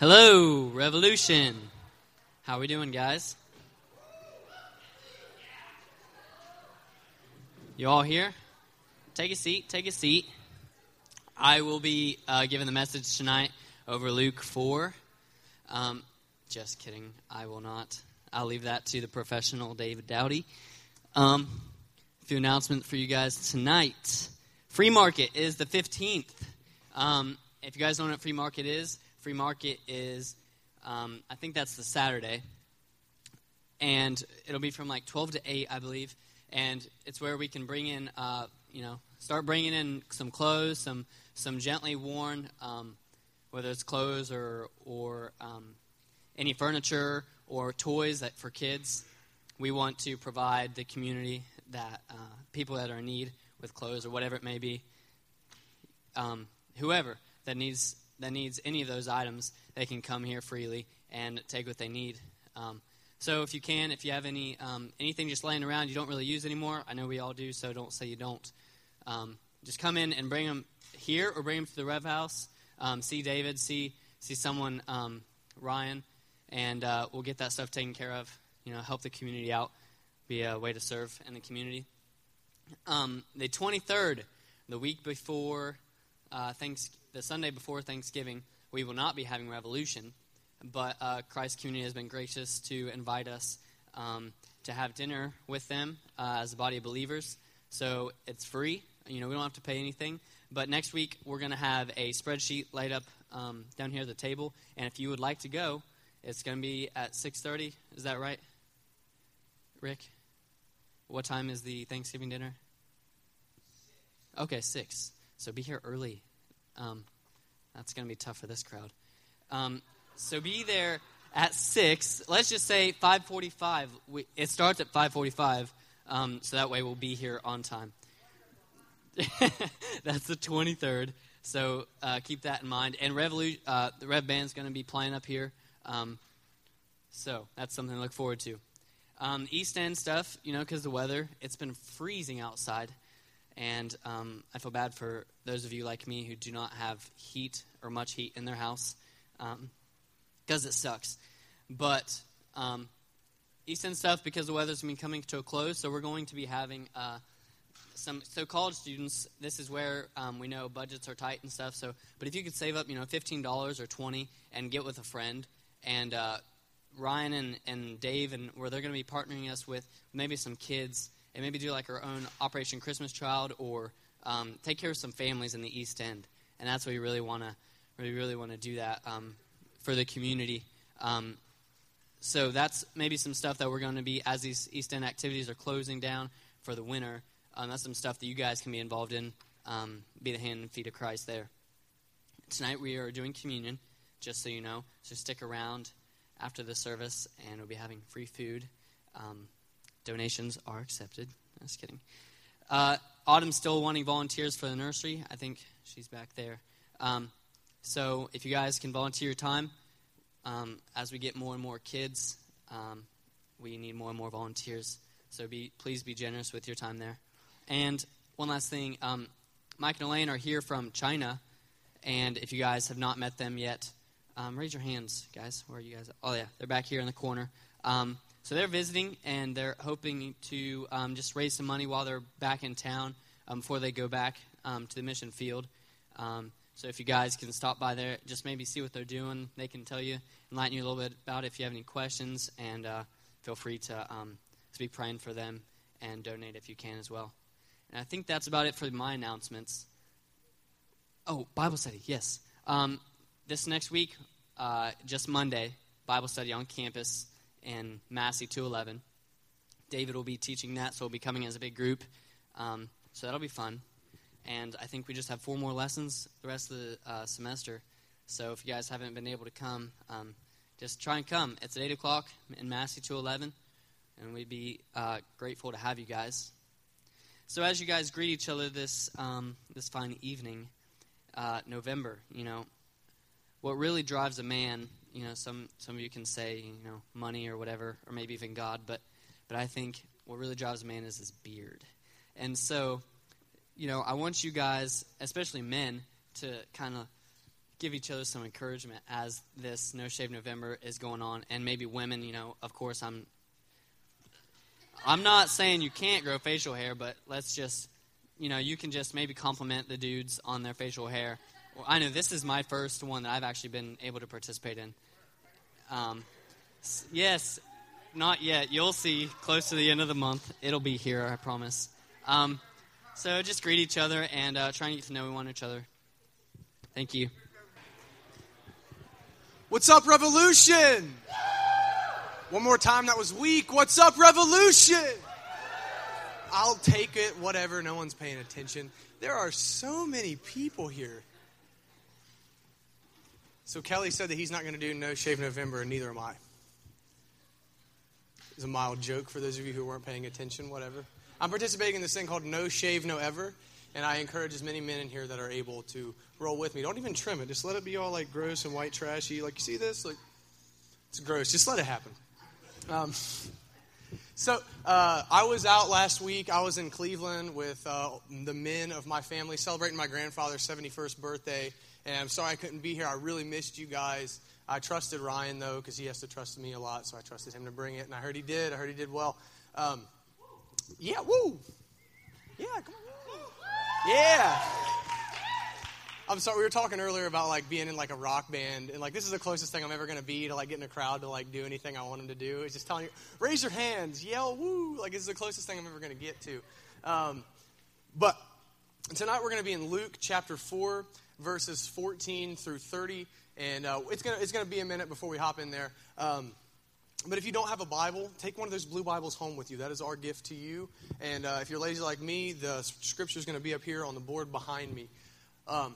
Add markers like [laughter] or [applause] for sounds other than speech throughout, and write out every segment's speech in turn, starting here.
Hello, Revolution. How are we doing, guys? You all here? Take a seat. Take a seat. I will be uh, giving the message tonight over Luke 4. Um, just kidding. I will not. I'll leave that to the professional David Dowdy. Um, a few announcements for you guys tonight. Free Market is the 15th. Um, if you guys don't know what Free Market is, Free Market is, um, I think that's the Saturday. And it'll be from like 12 to 8, I believe. And it's where we can bring in, uh, you know, start bringing in some clothes, some, some gently worn, um, whether it's clothes or, or um, any furniture or toys that for kids. We want to provide the community that uh, people that are in need with clothes or whatever it may be, um, whoever that needs that needs any of those items, they can come here freely and take what they need. Um, so if you can, if you have any um, anything just laying around you don't really use anymore, I know we all do, so don't say you don't. Um, just come in and bring them here or bring them to the Rev House. Um, see David, see see someone, um, Ryan, and uh, we'll get that stuff taken care of. You know, help the community out, be a way to serve in the community. Um, the 23rd, the week before uh, the Sunday before Thanksgiving, we will not be having Revolution, but uh, Christ Community has been gracious to invite us um, to have dinner with them uh, as a body of believers. So it's free. You know, we don't have to pay anything. But next week, we're going to have a spreadsheet laid up um, down here at the table. And if you would like to go, it's going to be at 6.30. Is that right, Rick? What time is the Thanksgiving dinner? Okay, 6. So be here early. Um, that's going to be tough for this crowd. Um, so be there at six. Let's just say five forty-five. It starts at five forty-five, um, so that way we'll be here on time. [laughs] that's the twenty-third. So uh, keep that in mind. And Revolu- uh, the Rev Band's going to be playing up here. Um, so that's something to look forward to. Um, East End stuff, you know, because the weather. It's been freezing outside. And um, I feel bad for those of you like me who do not have heat or much heat in their house because um, it sucks. But um, East End stuff, because the weather's been coming to a close, so we're going to be having uh, some. So college students, this is where um, we know budgets are tight and stuff. So, but if you could save up, you know, fifteen dollars or twenty, and get with a friend, and uh, Ryan and, and Dave, and where they're going to be partnering us with maybe some kids and maybe do like our own Operation Christmas Child or um, take care of some families in the East End. And that's what we really want to really really want to do that um, for the community. Um, so that's maybe some stuff that we're going to be as these East End activities are closing down for the winter. Um, that's some stuff that you guys can be involved in. Um, be the hand and feet of Christ there. Tonight we are doing communion, just so you know. So stick around after the service, and we'll be having free food. Um, Donations are accepted. Just kidding. Uh, Autumn's still wanting volunteers for the nursery. I think she's back there. Um, so if you guys can volunteer your time, um, as we get more and more kids, um, we need more and more volunteers. So be, please be generous with your time there. And one last thing um, Mike and Elaine are here from China. And if you guys have not met them yet, um, raise your hands, guys. Where are you guys? Oh, yeah, they're back here in the corner. So they're visiting and they're hoping to um, just raise some money while they're back in town um, before they go back um, to the mission field. Um, so if you guys can stop by there, just maybe see what they're doing. They can tell you, enlighten you a little bit about it if you have any questions, and uh, feel free to, um, to be praying for them and donate if you can as well. And I think that's about it for my announcements. Oh, Bible study, yes. Um, this next week, uh, just Monday, Bible study on campus in Massie 211. David will be teaching that, so we'll be coming as a big group. Um, so that'll be fun. And I think we just have four more lessons the rest of the uh, semester. So if you guys haven't been able to come, um, just try and come. It's at 8 o'clock in Massie 211, and we'd be uh, grateful to have you guys. So as you guys greet each other this, um, this fine evening, uh, November, you know, what really drives a man you know, some some of you can say, you know, money or whatever, or maybe even God, but but I think what really drives a man is his beard. And so, you know, I want you guys, especially men, to kind of give each other some encouragement as this No Shave November is going on, and maybe women, you know, of course, I'm. I'm not saying you can't grow facial hair, but let's just, you know, you can just maybe compliment the dudes on their facial hair. Well, I know this is my first one that I've actually been able to participate in. Um, yes, not yet. You'll see close to the end of the month. It'll be here, I promise. Um, so just greet each other and uh, try and get to know one each other. Thank you. What's up, Revolution? One more time, that was weak. What's up, Revolution? I'll take it, whatever. No one's paying attention. There are so many people here. So Kelly said that he's not going to do No Shave November, and neither am I. It's a mild joke for those of you who weren't paying attention, whatever. I'm participating in this thing called No Shave No Ever, and I encourage as many men in here that are able to roll with me. Don't even trim it. Just let it be all like gross and white trashy. Like you see this? Like it's gross. Just let it happen. Um, so uh, I was out last week. I was in Cleveland with uh, the men of my family celebrating my grandfather's 71st birthday. And I'm sorry I couldn't be here. I really missed you guys. I trusted Ryan though because he has to trust me a lot, so I trusted him to bring it, and I heard he did. I heard he did well. Um, yeah, woo. Yeah, come on. Yeah. I'm sorry. We were talking earlier about like being in like a rock band, and like this is the closest thing I'm ever gonna be to like getting a crowd to like do anything I want them to do. It's just telling you, raise your hands, yell, woo. Like this is the closest thing I'm ever gonna get to. Um, but tonight we're gonna be in Luke chapter four, verses 14 through 30, and uh, it's gonna it's gonna be a minute before we hop in there. Um, but if you don't have a Bible, take one of those blue Bibles home with you. That is our gift to you. And uh, if you're lazy like me, the scripture is going to be up here on the board behind me. Um,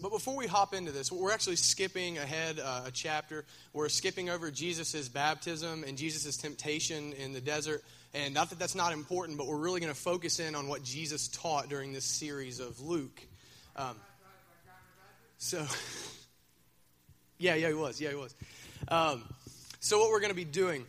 but before we hop into this, we're actually skipping ahead uh, a chapter. We're skipping over Jesus' baptism and Jesus' temptation in the desert. And not that that's not important, but we're really going to focus in on what Jesus taught during this series of Luke. Um, so, yeah, yeah, he was. Yeah, he was. Um, so, what we're going to be doing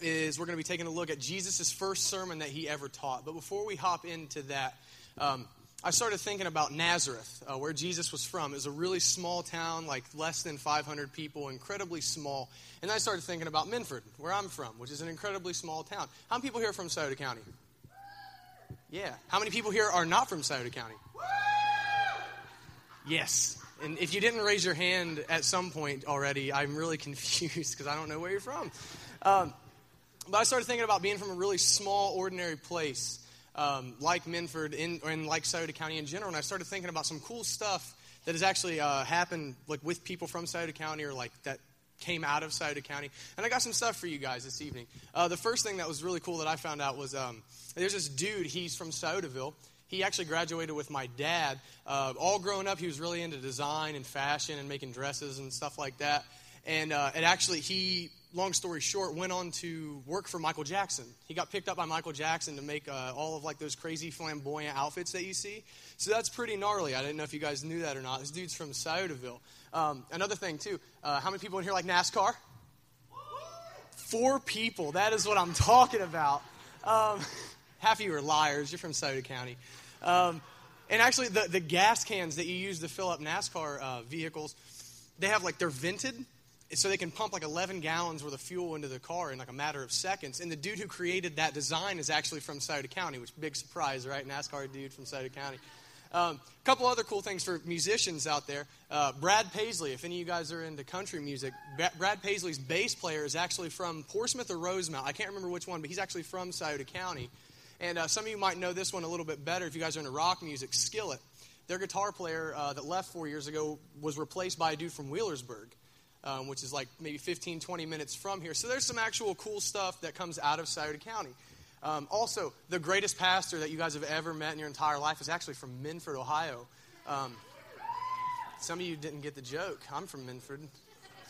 is we're going to be taking a look at Jesus' first sermon that he ever taught. But before we hop into that, um, I started thinking about Nazareth, uh, where Jesus was from. It was a really small town, like less than 500 people, incredibly small. And I started thinking about Minford, where I'm from, which is an incredibly small town. How many people here are from Scioto County? Yeah. How many people here are not from Scioto County? Yes. And if you didn't raise your hand at some point already, I'm really [laughs] confused because I don't know where you're from. Um, but I started thinking about being from a really small, ordinary place um, like Minford in, and like Scioto County in general. And I started thinking about some cool stuff that has actually uh, happened like with people from Scioto County or like that came out of Scioto County. And I got some stuff for you guys this evening. Uh, the first thing that was really cool that I found out was um, there's this dude, he's from Sciotoville he actually graduated with my dad. Uh, all growing up, he was really into design and fashion and making dresses and stuff like that. And, uh, actually, he, long story short, went on to work for Michael Jackson. He got picked up by Michael Jackson to make uh, all of like those crazy flamboyant outfits that you see. So that's pretty gnarly. I didn't know if you guys knew that or not. This dude's from Sciotoville. Um, another thing too, uh, how many people in here like NASCAR? Four people. That is what I'm talking about. Um, [laughs] half of you are liars. You're from Scioto County. Um, and actually, the, the gas cans that you use to fill up NASCAR uh, vehicles, they have like, they're vented. So they can pump like 11 gallons worth of fuel into the car in like a matter of seconds. And the dude who created that design is actually from Scioto County, which big surprise, right? NASCAR dude from Scioto County. A um, couple other cool things for musicians out there. Uh, Brad Paisley, if any of you guys are into country music, Brad Paisley's bass player is actually from Portsmouth or Rosemount. I can't remember which one, but he's actually from Scioto County. And uh, some of you might know this one a little bit better if you guys are into rock music. Skillet, their guitar player uh, that left four years ago, was replaced by a dude from Wheelersburg, um, which is like maybe 15, 20 minutes from here. So there's some actual cool stuff that comes out of Scioto County. Um, also, the greatest pastor that you guys have ever met in your entire life is actually from Minford, Ohio. Um, some of you didn't get the joke. I'm from Minford. and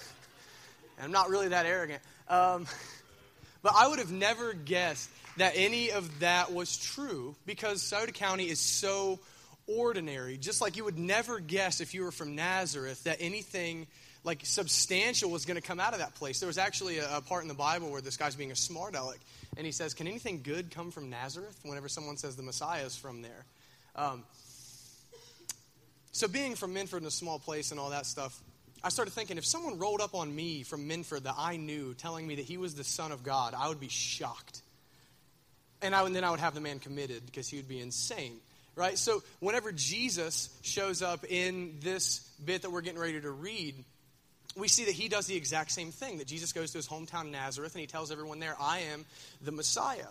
[laughs] I'm not really that arrogant. Um, [laughs] but I would have never guessed that any of that was true because Scioto County is so ordinary. Just like you would never guess if you were from Nazareth that anything like substantial was going to come out of that place. There was actually a, a, part in the Bible where this guy's being a smart aleck, and he says, "Can anything good come from Nazareth?" Whenever someone says the Messiah is from there. Um, So, being from Minford in a small place and all that stuff, I started thinking if someone rolled up on me from Minford that I knew telling me that he was the Son of God, I would be shocked. And, I, and then I would have the man committed because he would be insane. Right? So, whenever Jesus shows up in this bit that we're getting ready to read, we see that he does the exact same thing. That Jesus goes to his hometown Nazareth and he tells everyone there, I am the Messiah.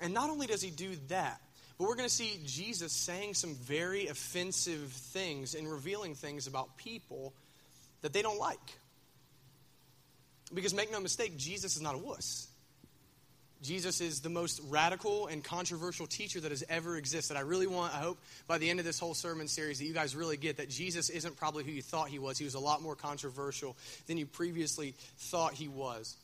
And not only does he do that, but we're going to see Jesus saying some very offensive things and revealing things about people that they don't like. Because make no mistake, Jesus is not a wuss. Jesus is the most radical and controversial teacher that has ever existed. I really want, I hope by the end of this whole sermon series that you guys really get that Jesus isn't probably who you thought he was. He was a lot more controversial than you previously thought he was.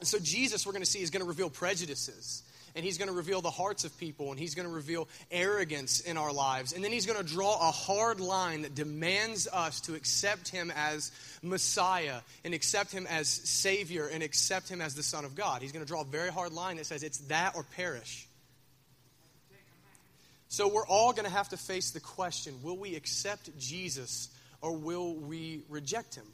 And so, Jesus, we're going to see, is going to reveal prejudices and he's going to reveal the hearts of people, and he's going to reveal arrogance in our lives. And then he's going to draw a hard line that demands us to accept him as Messiah, and accept him as Savior, and accept him as the Son of God. He's going to draw a very hard line that says it's that or perish. So we're all going to have to face the question will we accept Jesus or will we reject him?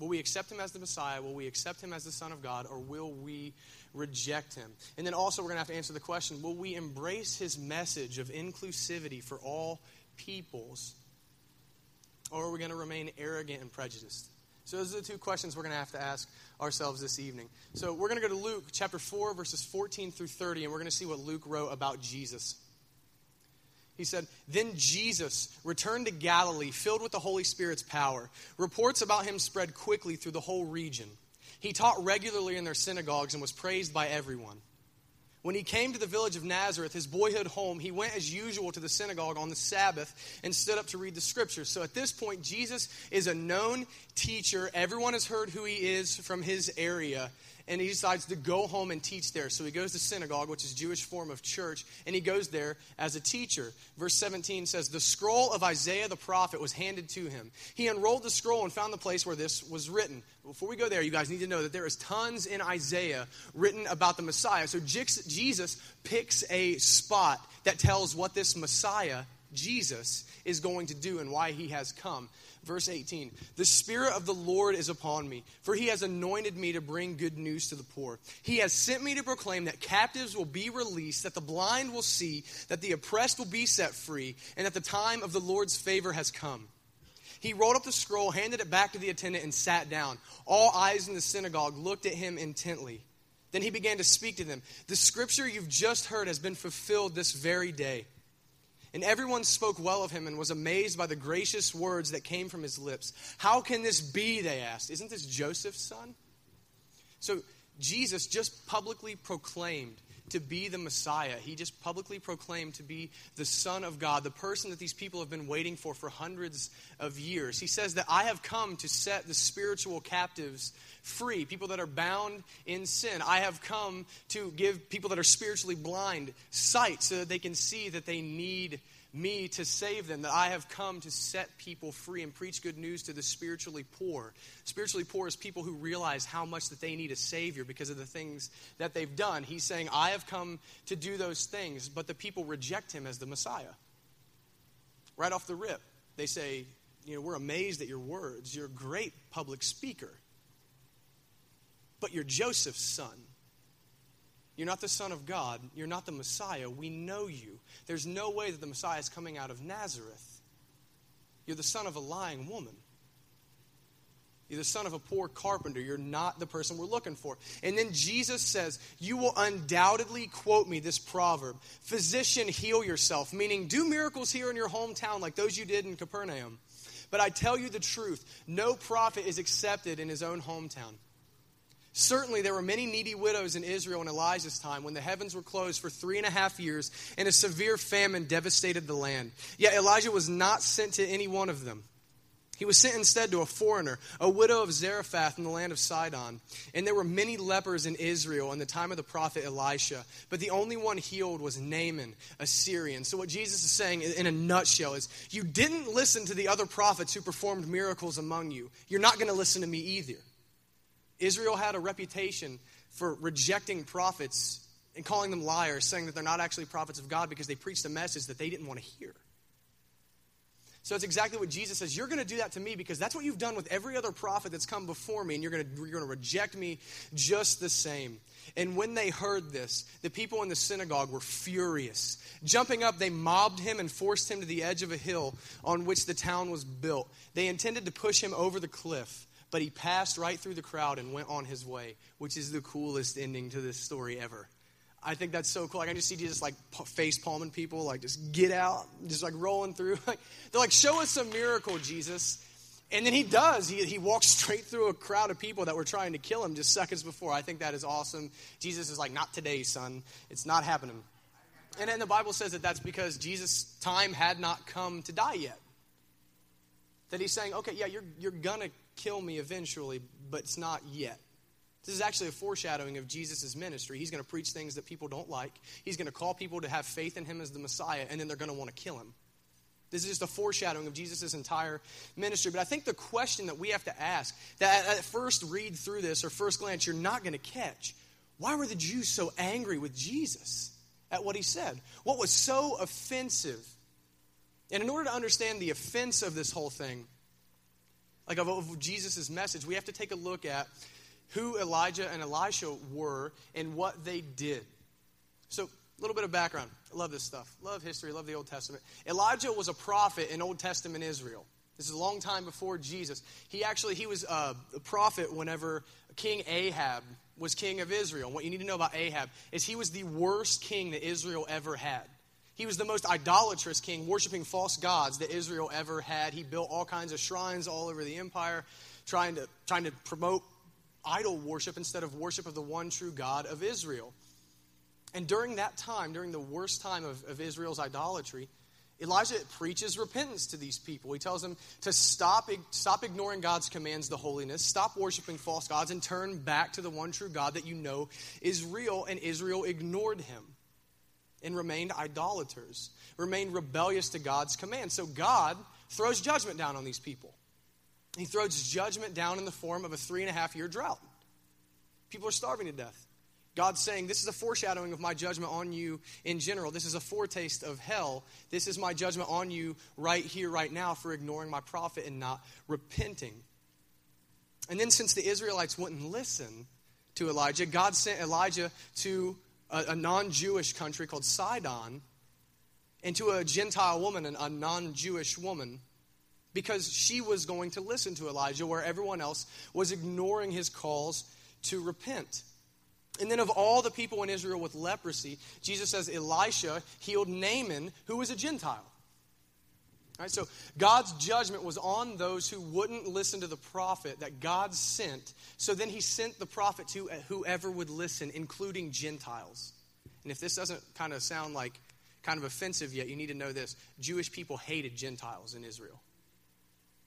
Will we accept him as the Messiah? Will we accept him as the Son of God? Or will we reject him? And then also, we're going to have to answer the question will we embrace his message of inclusivity for all peoples? Or are we going to remain arrogant and prejudiced? So, those are the two questions we're going to have to ask ourselves this evening. So, we're going to go to Luke chapter 4, verses 14 through 30, and we're going to see what Luke wrote about Jesus. He said, Then Jesus returned to Galilee, filled with the Holy Spirit's power. Reports about him spread quickly through the whole region. He taught regularly in their synagogues and was praised by everyone. When he came to the village of Nazareth, his boyhood home, he went as usual to the synagogue on the Sabbath and stood up to read the scriptures. So at this point, Jesus is a known teacher. Everyone has heard who he is from his area and he decides to go home and teach there. So he goes to synagogue, which is Jewish form of church, and he goes there as a teacher. Verse 17 says, The scroll of Isaiah the prophet was handed to him. He unrolled the scroll and found the place where this was written. Before we go there, you guys need to know that there is tons in Isaiah written about the Messiah. So Jesus picks a spot that tells what this Messiah, Jesus, is going to do and why he has come. Verse 18 The Spirit of the Lord is upon me, for he has anointed me to bring good news to the poor. He has sent me to proclaim that captives will be released, that the blind will see, that the oppressed will be set free, and that the time of the Lord's favor has come. He rolled up the scroll, handed it back to the attendant, and sat down. All eyes in the synagogue looked at him intently. Then he began to speak to them. The scripture you've just heard has been fulfilled this very day. And everyone spoke well of him and was amazed by the gracious words that came from his lips. How can this be? They asked. Isn't this Joseph's son? So Jesus just publicly proclaimed to be the Messiah. He just publicly proclaimed to be the Son of God, the person that these people have been waiting for for hundreds of years. He says that I have come to set the spiritual captives free, people that are bound in sin. I have come to give people that are spiritually blind sight so that they can see that they need me to save them, that I have come to set people free and preach good news to the spiritually poor. Spiritually poor is people who realize how much that they need a Savior because of the things that they've done. He's saying, I have come to do those things, but the people reject him as the Messiah. Right off the rip, they say, You know, we're amazed at your words. You're a great public speaker but you're Joseph's son. You're not the Son of God. You're not the Messiah. We know you. There's no way that the Messiah is coming out of Nazareth. You're the son of a lying woman. You're the son of a poor carpenter. You're not the person we're looking for. And then Jesus says, You will undoubtedly quote me this proverb Physician, heal yourself, meaning do miracles here in your hometown like those you did in Capernaum. But I tell you the truth no prophet is accepted in his own hometown. Certainly, there were many needy widows in Israel in Elijah's time when the heavens were closed for three and a half years and a severe famine devastated the land. Yet Elijah was not sent to any one of them. He was sent instead to a foreigner, a widow of Zarephath in the land of Sidon. And there were many lepers in Israel in the time of the prophet Elisha, but the only one healed was Naaman, a Syrian. So, what Jesus is saying in a nutshell is you didn't listen to the other prophets who performed miracles among you. You're not going to listen to me either. Israel had a reputation for rejecting prophets and calling them liars, saying that they're not actually prophets of God because they preached a message that they didn't want to hear. So it's exactly what Jesus says. You're going to do that to me because that's what you've done with every other prophet that's come before me, and you're going to, you're going to reject me just the same. And when they heard this, the people in the synagogue were furious. Jumping up, they mobbed him and forced him to the edge of a hill on which the town was built. They intended to push him over the cliff, but he passed right through the crowd and went on his way, which is the coolest ending to this story ever. I think that's so cool. I can just see Jesus like face palming people, like just get out, just like rolling through. [laughs] Like they're like, show us a miracle, Jesus. And then he does. He, he walks straight through a crowd of people that were trying to kill him just seconds before. I think that is awesome. Jesus is like, not today, son. It's not happening. And then the Bible says that that's because Jesus' time had not come to die yet. That he's saying, okay, yeah, you're, you're going to kill me eventually, but it's not yet. This is actually a foreshadowing of Jesus' ministry. He's going to preach things that people don't like. He's going to call people to have faith in him as the Messiah, and then they're going to want to kill him. This is just a foreshadowing of Jesus' entire ministry. But I think the question that we have to ask, that at first read through this or first glance, you're not going to catch why were the Jews so angry with Jesus at what he said? What was so offensive? And in order to understand the offense of this whole thing, like of, of Jesus' message, we have to take a look at who Elijah and Elisha were and what they did. So, a little bit of background. I love this stuff. Love history, love the Old Testament. Elijah was a prophet in Old Testament Israel. This is a long time before Jesus. He actually he was uh, a prophet whenever King Ahab was king of Israel. And what you need to know about Ahab is he was the worst king that Israel ever had. He was the most idolatrous king, worshiping false gods that Israel ever had. He built all kinds of shrines all over the empire, trying to, trying to promote idol worship instead of worship of the one true God of Israel. And during that time, during the worst time of, of Israel's idolatry, Elijah preaches repentance to these people. He tells them to stop, stop ignoring God's commands, the holiness, stop worshiping false gods, and turn back to the one true God that you know is real. And Israel ignored him and remained idolaters, remained rebellious to God's command. So God throws judgment down on these people. He throws judgment down in the form of a three and a half year drought. People are starving to death. God's saying, This is a foreshadowing of my judgment on you in general. This is a foretaste of hell. This is my judgment on you right here, right now, for ignoring my prophet and not repenting. And then, since the Israelites wouldn't listen to Elijah, God sent Elijah to a, a non Jewish country called Sidon into a Gentile woman, a non Jewish woman because she was going to listen to Elijah where everyone else was ignoring his calls to repent. And then, of all the people in Israel with leprosy, Jesus says Elisha healed Naaman, who was a Gentile. Right, so God's judgment was on those who wouldn't listen to the prophet that God sent. So then he sent the prophet to whoever would listen, including Gentiles. And if this doesn't kind of sound like kind of offensive yet, you need to know this Jewish people hated Gentiles in Israel.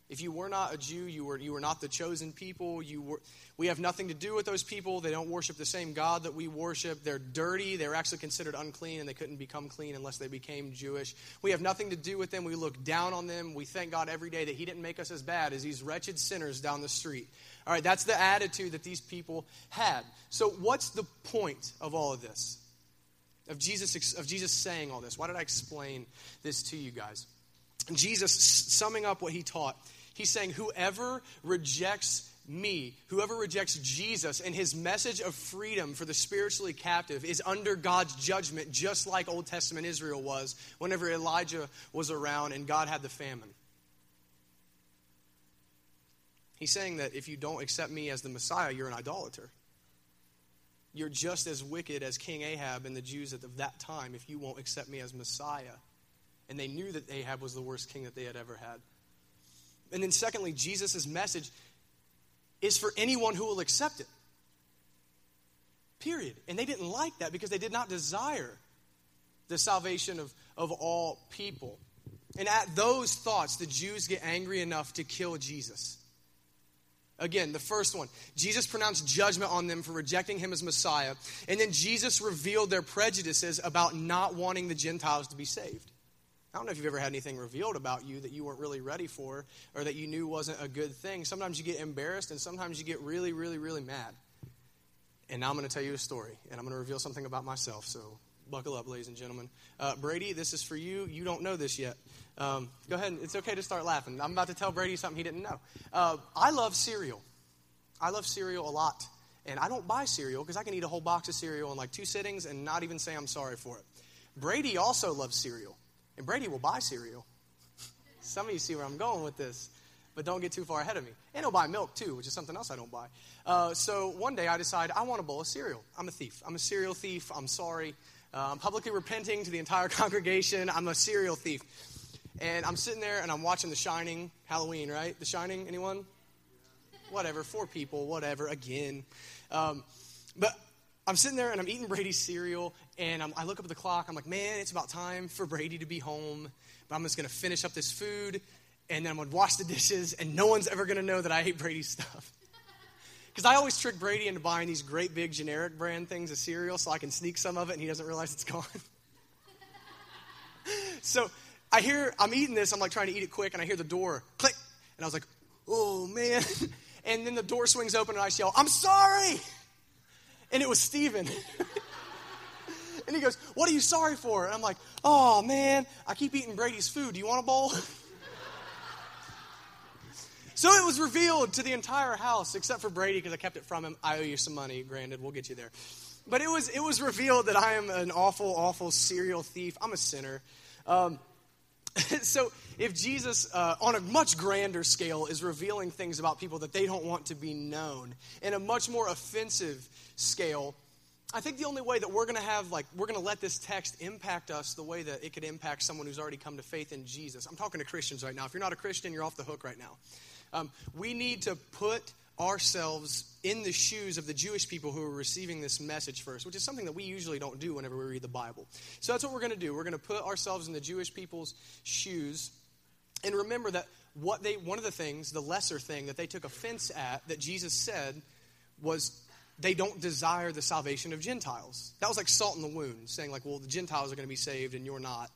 If you were not a Jew, you were, you were not the chosen people. You were, we have nothing to do with those people. They don't worship the same God that we worship. They're dirty. They're actually considered unclean, and they couldn't become clean unless they became Jewish. We have nothing to do with them. We look down on them. We thank God every day that He didn't make us as bad as these wretched sinners down the street. All right, that's the attitude that these people had. So, what's the point of all of this? Of Jesus, of Jesus saying all this? Why did I explain this to you guys? Jesus, summing up what he taught, He's saying, whoever rejects me, whoever rejects Jesus and his message of freedom for the spiritually captive is under God's judgment, just like Old Testament Israel was whenever Elijah was around and God had the famine. He's saying that if you don't accept me as the Messiah, you're an idolater. You're just as wicked as King Ahab and the Jews of that time if you won't accept me as Messiah. And they knew that Ahab was the worst king that they had ever had. And then, secondly, Jesus' message is for anyone who will accept it. Period. And they didn't like that because they did not desire the salvation of, of all people. And at those thoughts, the Jews get angry enough to kill Jesus. Again, the first one, Jesus pronounced judgment on them for rejecting him as Messiah. And then Jesus revealed their prejudices about not wanting the Gentiles to be saved. I don't know if you've ever had anything revealed about you that you weren't really ready for or that you knew wasn't a good thing. Sometimes you get embarrassed and sometimes you get really, really, really mad. And now I'm going to tell you a story and I'm going to reveal something about myself, so Buckle up, ladies and gentlemen. Uh, Brady, this is for you. You don't know this yet. Um, go ahead. It's okay to start laughing. I'm about to tell Brady something he didn't know. Uh, I love cereal. I love cereal a lot. And I don't buy cereal because I can eat a whole box of cereal in like two sittings and not even say I'm sorry for it. Brady also loves cereal. And Brady will buy cereal. Some of you see where I'm going with this but don't get too far ahead of me. And he'll buy milk too, which is something else I don't buy. Uh, so one day I decide I want a bowl of cereal. I'm a thief. I'm a cereal thief. I'm sorry. Uh, I'm publicly repenting to the entire [laughs] congregation. I'm a cereal thief. And I'm sitting there and I'm watching The Shining, Halloween, right? The Shining, anyone? Whatever, four people, whatever, again. Um, but I'm sitting there and I'm eating Brady's cereal, and I'm, i look up at the clock. I'm like, man, it's about time for Brady to be home. But I'm just going to finish up this food and then I'm going to wash the dishes, and no one's ever going to know that I ate Brady's stuff. [laughs] Because I always trick Brady into buying these great big generic brand things of cereal so I can sneak some of it and he doesn't realize it's gone. [laughs] so I hear, I'm eating this, I'm like trying to eat it quick, and I hear the door click, and I was like, oh man. [laughs] And then the door swings open, and I yell, I'm sorry. And it was Steven. [laughs] and he goes, What are you sorry for? And I'm like, Oh man, I keep eating Brady's food. Do you want a bowl? [laughs] So it was revealed to the entire house, except for Brady, because I kept it from him. I owe you some money, granted. We'll get you there. But it was, it was revealed that I am an awful, awful serial thief. I'm a sinner. Um, [laughs] so if Jesus, uh, on a much grander scale, is revealing things about people that they don't want to be known, in a much more offensive scale, I think the only way that we're going to have, like, we're going to let this text impact us the way that it could impact someone who's already come to faith in Jesus. I'm talking to Christians right now. If you're not a Christian, you're off the hook right now. Um, we need to put ourselves in the shoes of the Jewish people who are receiving this message first, which is something that we usually don't do whenever we read the Bible. So that's what we're going to do. We're going to put ourselves in the Jewish people's shoes and remember that what they one of the things, the lesser thing that they took offense at that Jesus said was they don't desire the salvation of Gentiles. That was like salt in the wound, saying like, well, the Gentiles are going to be saved and you're not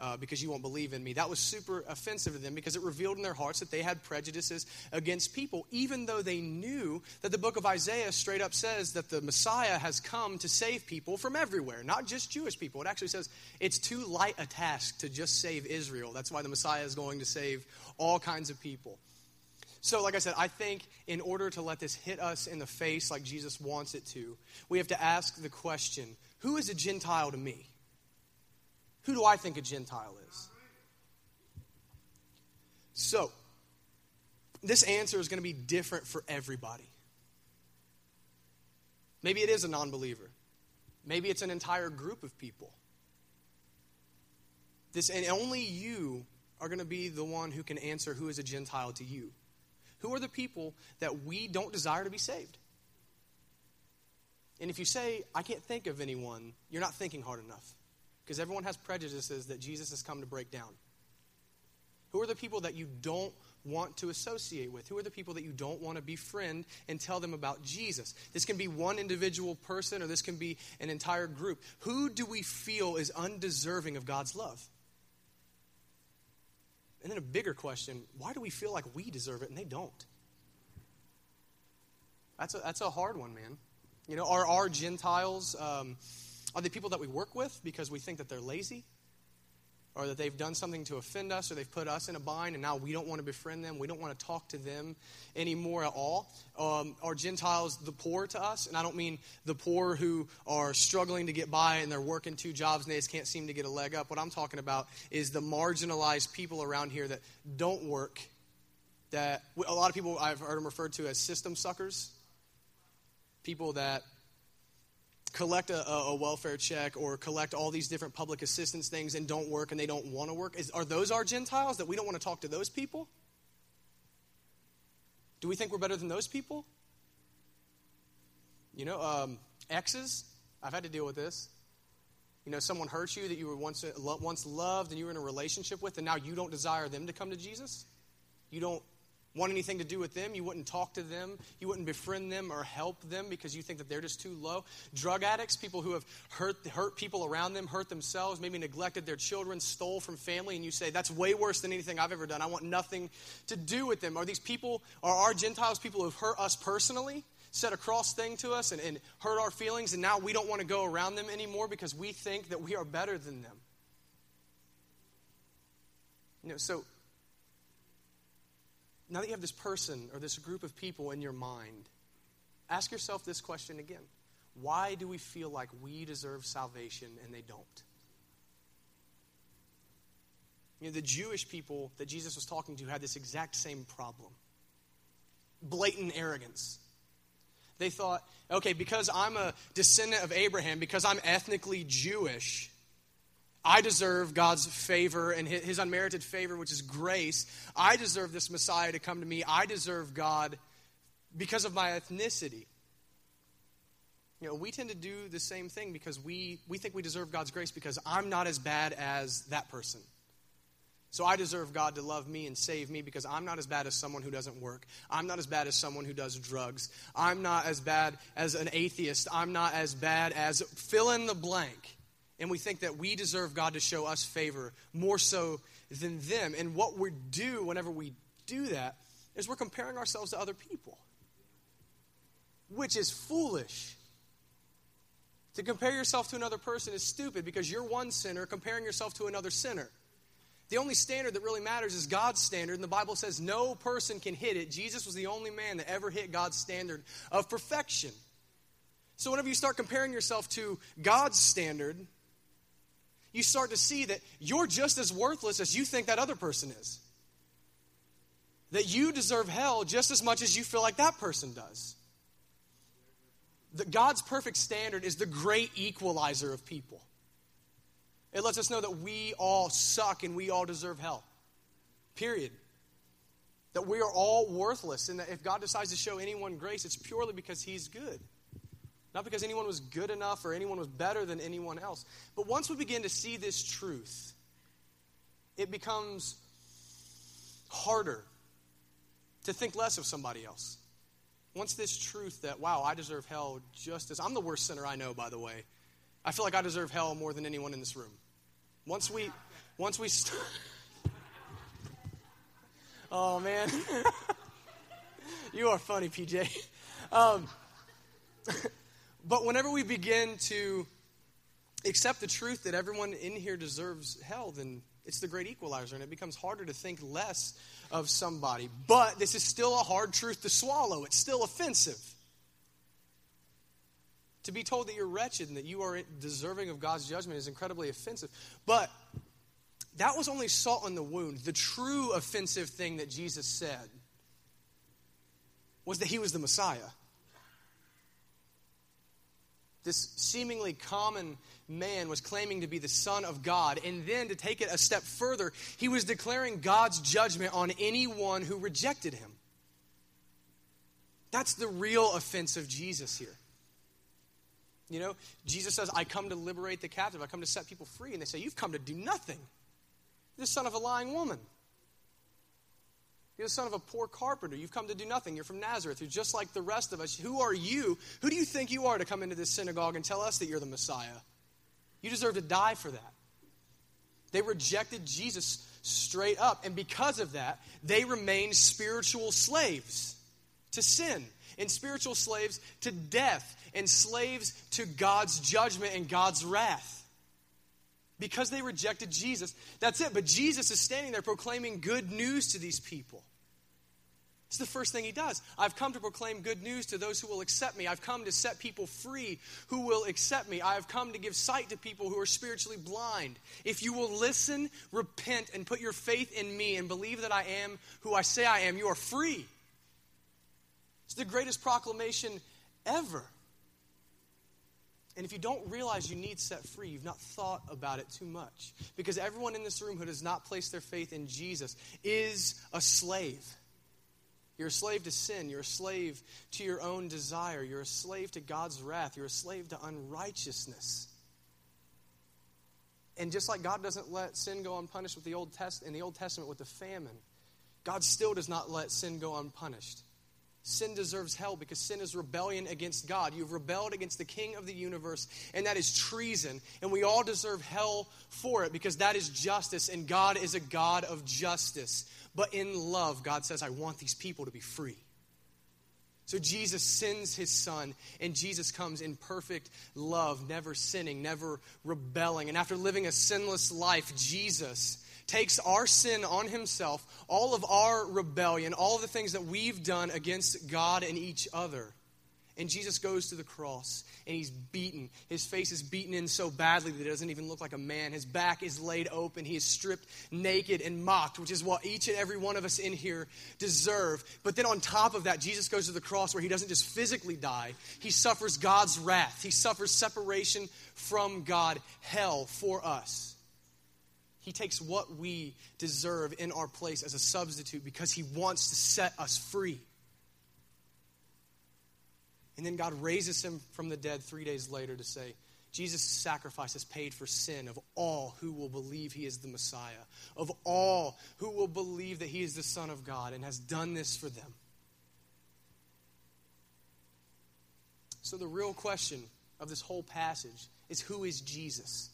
uh, because you won't believe in me. That was super offensive to them because it revealed in their hearts that they had prejudices against people, even though they knew that the book of Isaiah straight up says that the Messiah has come to save people from everywhere, not just Jewish people. It actually says it's too light a task to just save Israel. That's why the Messiah is going to save all kinds of people. So, like I said, I think in order to let this hit us in the face like Jesus wants it to, we have to ask the question who is a Gentile to me? Who do I think a Gentile is? So, this answer is going to be different for everybody. Maybe it is a non believer. Maybe it's an entire group of people. This, and only you are going to be the one who can answer who is a Gentile to you. Who are the people that we don't desire to be saved? And if you say, I can't think of anyone, you're not thinking hard enough because everyone has prejudices that Jesus has come to break down. Who are the people that you don't want to associate with? Who are the people that you don't want to befriend and tell them about Jesus? This can be one individual person or this can be an entire group. Who do we feel is undeserving of God's love? And then a bigger question why do we feel like we deserve it and they don't? That's a, that's a hard one, man. You know, are our Gentiles. Um, are they people that we work with because we think that they're lazy? Or that they've done something to offend us, or they've put us in a bind, and now we don't want to befriend them. We don't want to talk to them anymore at all. Um, are Gentiles the poor to us? And I don't mean the poor who are struggling to get by and they're working two jobs and they just can't seem to get a leg up. What I'm talking about is the marginalized people around here that don't work. That a lot of people I've heard them referred to as system suckers. People that collect a, a, welfare check or collect all these different public assistance things and don't work and they don't want to work? Is, are those our Gentiles that we don't want to talk to those people? Do we think we're better than those people? You know, um, exes, I've had to deal with this. You know, someone hurt you that you were once, once loved and you were in a relationship with, and now you don't desire them to come to Jesus. You don't want anything to do with them. You wouldn't talk to them. You wouldn't befriend them or help them because you think that they're just too low. Drug addicts, people who have hurt, hurt people around them, hurt themselves, maybe neglected their children, stole from family, and you say, that's way worse than anything I've ever done. I want nothing to do with them. Are these people, are our Gentiles people who have hurt us personally? said a cross thing to us and, and hurt our feelings, and now we don't want to go around them anymore because we think that we are better than them. You know, so now that you have this person or this group of people in your mind, ask yourself this question again. Why do we feel like we deserve salvation and they don't? You know, the Jewish people that Jesus was talking to had this exact same problem blatant arrogance. They thought, okay, because I'm a descendant of Abraham, because I'm ethnically Jewish, I deserve God's favor and his unmerited favor, which is grace. I deserve this Messiah to come to me. I deserve God because of my ethnicity. You know, we tend to do the same thing because we, we think we deserve God's grace because I'm not as bad as that person. So I deserve God to love me and save me because I'm not as bad as someone who doesn't work. I'm not as bad as someone who does drugs. I'm not as bad as an atheist. I'm not as bad as fill in the blank. And we think that we deserve God to show us favor more so than them. And what we do whenever we do that is we're comparing ourselves to other people, which is foolish. To compare yourself to another person is stupid because you're one sinner comparing yourself to another sinner. The only standard that really matters is God's standard, and the Bible says no person can hit it. Jesus was the only man that ever hit God's standard of perfection. So, whenever you start comparing yourself to God's standard, you start to see that you're just as worthless as you think that other person is. That you deserve hell just as much as you feel like that person does. That God's perfect standard is the great equalizer of people. It lets us know that we all suck and we all deserve hell. Period. That we are all worthless, and that if God decides to show anyone grace, it's purely because He's good. Not because anyone was good enough or anyone was better than anyone else. But once we begin to see this truth, it becomes harder to think less of somebody else. Once this truth that, wow, I deserve hell just as I'm the worst sinner I know, by the way. I feel like I deserve hell more than anyone in this room. Once we, once we start. [laughs] oh, man. [laughs] you are funny, PJ. Um, [laughs] but whenever we begin to accept the truth that everyone in here deserves hell, then it's the great equalizer, and it becomes harder to think less of somebody. But this is still a hard truth to swallow, it's still offensive. To be told that you're wretched and that you are deserving of God's judgment is incredibly offensive. But that was only salt on the wound. The true offensive thing that Jesus said was that he was the Messiah. This seemingly common man was claiming to be the Son of God. And then to take it a step further, he was declaring God's judgment on anyone who rejected him. That's the real offense of Jesus here. You know, Jesus says, I come to liberate the captive, I come to set people free. And they say, You've come to do nothing. You're the son of a lying woman. You're the son of a poor carpenter. You've come to do nothing. You're from Nazareth. You're just like the rest of us. Who are you? Who do you think you are to come into this synagogue and tell us that you're the Messiah? You deserve to die for that. They rejected Jesus straight up. And because of that, they remained spiritual slaves to sin and spiritual slaves to death and slaves to God's judgment and God's wrath. Because they rejected Jesus. That's it. But Jesus is standing there proclaiming good news to these people. It's the first thing he does. I've come to proclaim good news to those who will accept me. I've come to set people free who will accept me. I have come to give sight to people who are spiritually blind. If you will listen, repent, and put your faith in me and believe that I am who I say I am, you are free. It's the greatest proclamation ever. And if you don't realize you need set free, you've not thought about it too much. Because everyone in this room who does not place their faith in Jesus is a slave. You're a slave to sin. You're a slave to your own desire. You're a slave to God's wrath. You're a slave to unrighteousness. And just like God doesn't let sin go unpunished with the Old Test in the Old Testament with the famine, God still does not let sin go unpunished. Sin deserves hell because sin is rebellion against God. You've rebelled against the King of the universe, and that is treason. And we all deserve hell for it because that is justice, and God is a God of justice. But in love, God says, I want these people to be free. So Jesus sends his son, and Jesus comes in perfect love, never sinning, never rebelling. And after living a sinless life, Jesus takes our sin on himself, all of our rebellion, all the things that we've done against God and each other. And Jesus goes to the cross and he's beaten. His face is beaten in so badly that it doesn't even look like a man. His back is laid open. He is stripped naked and mocked, which is what each and every one of us in here deserve. But then on top of that, Jesus goes to the cross where he doesn't just physically die, he suffers God's wrath. He suffers separation from God, hell for us. He takes what we deserve in our place as a substitute because he wants to set us free. And then God raises him from the dead three days later to say, Jesus' sacrifice has paid for sin of all who will believe he is the Messiah, of all who will believe that he is the Son of God, and has done this for them. So, the real question of this whole passage is who is Jesus?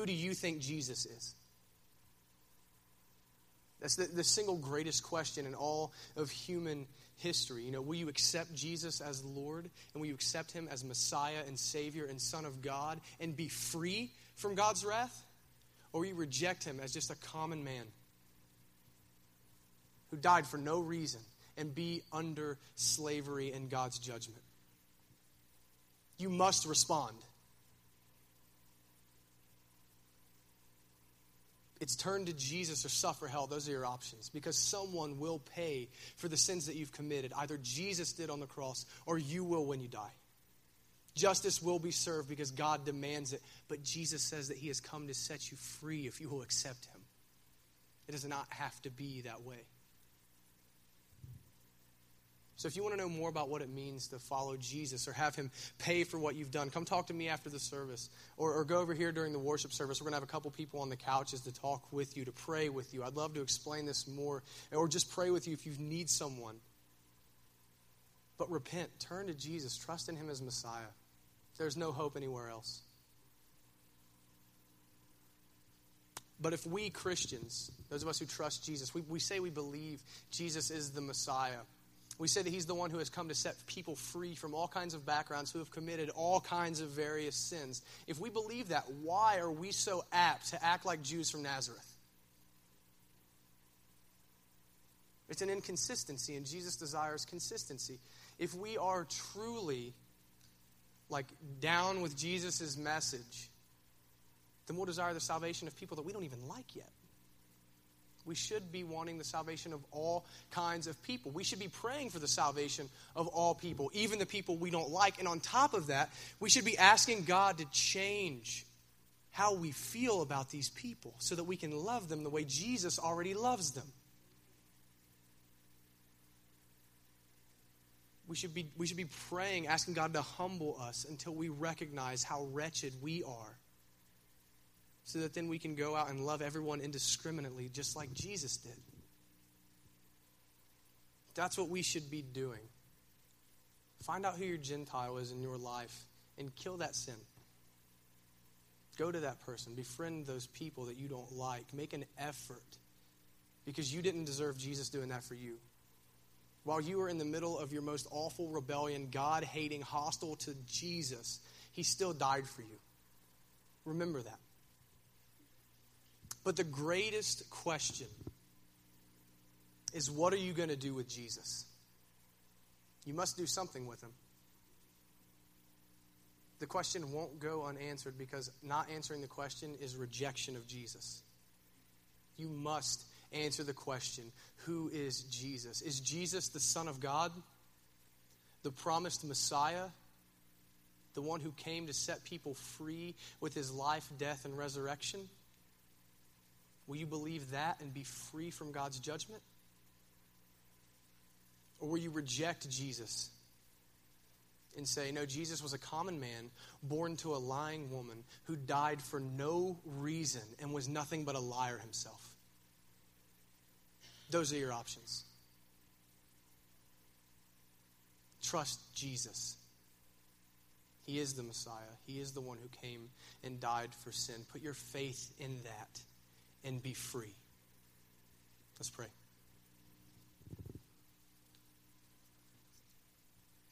Who do you think Jesus is? That's the, the single greatest question in all of human history. You know, will you accept Jesus as Lord and will you accept him as Messiah and Savior and Son of God and be free from God's wrath? Or will you reject him as just a common man who died for no reason and be under slavery and God's judgment? You must respond. It's turn to Jesus or suffer hell. Those are your options because someone will pay for the sins that you've committed. Either Jesus did on the cross or you will when you die. Justice will be served because God demands it, but Jesus says that He has come to set you free if you will accept Him. It does not have to be that way. So if you want to know more about what it means to follow Jesus or have him pay for what you've done, come talk to me after the service or, or go over here during the worship service. We're going to have a couple people on the couches to talk with you, to pray with you. I'd love to explain this more or just pray with you if you need someone. But repent, turn to Jesus, trust in him as Messiah. There's no hope anywhere else. But if we Christians, those of us who trust Jesus, we, we say we believe Jesus is the Messiah, we say that he's the one who has come to set people free from all kinds of backgrounds who have committed all kinds of various sins. If we believe that, why are we so apt to act like Jews from Nazareth? It's an inconsistency, and Jesus desires consistency. If we are truly like down with Jesus' message, then we'll desire the salvation of people that we don't even like yet. We should be wanting the salvation of all kinds of people. We should be praying for the salvation of all people, even the people we don't like. And on top of that, we should be asking God to change how we feel about these people so that we can love them the way Jesus already loves them. We should, be, we should be praying, asking God to humble us until we recognize how wretched we are so that then we can go out and love everyone indiscriminately, just like Jesus did. That's what we should be doing. Find out who your Gentile is in your life and kill that sin. Go to that person, befriend those people that you don't like, make an effort because you didn't deserve Jesus doing that for you. While you were in the middle of your most awful rebellion, God hating, hostile to Jesus, He still died for you. Remember that. But the greatest question is what are you going to do with Jesus? You must do something with him. The question won't go unanswered because not answering the question is rejection of Jesus. You must answer the question who is Jesus? Is Jesus the Son of God? The promised Messiah? The one who came to set people free with his life, death, and resurrection? Will you believe that and be free from God's judgment? Or will you reject Jesus and say, no, Jesus was a common man born to a lying woman who died for no reason and was nothing but a liar himself? Those are your options. Trust Jesus. He is the Messiah. He is the one who came and died for sin. Put your faith in that and be free. Let's pray.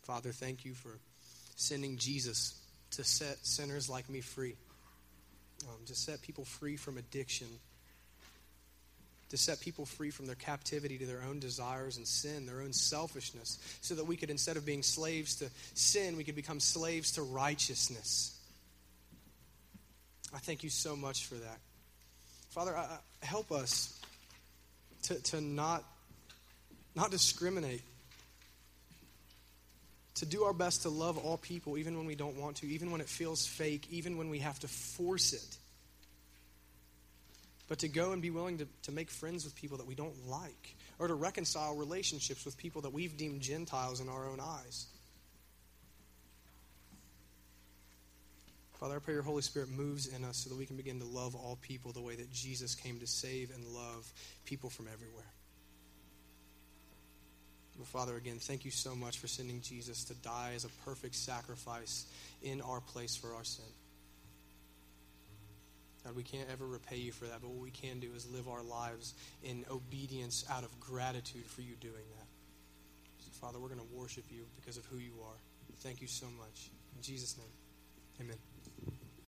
Father, thank you for sending Jesus to set sinners like me free, um, to set people free from addiction, to set people free from their captivity to their own desires and sin, their own selfishness, so that we could, instead of being slaves to sin, we could become slaves to righteousness. I thank you so much for that. Father, I, help us to, to not, not discriminate, to do our best to love all people, even when we don't want to, even when it feels fake, even when we have to force it. But to go and be willing to, to make friends with people that we don't like, or to reconcile relationships with people that we've deemed Gentiles in our own eyes. Father, I pray your Holy Spirit moves in us so that we can begin to love all people the way that Jesus came to save and love people from everywhere. But Father, again, thank you so much for sending Jesus to die as a perfect sacrifice in our place for our sin. God, we can't ever repay you for that, but what we can do is live our lives in obedience out of gratitude for you doing that. So, Father, we're going to worship you because of who you are. Thank you so much. In Jesus' name, amen.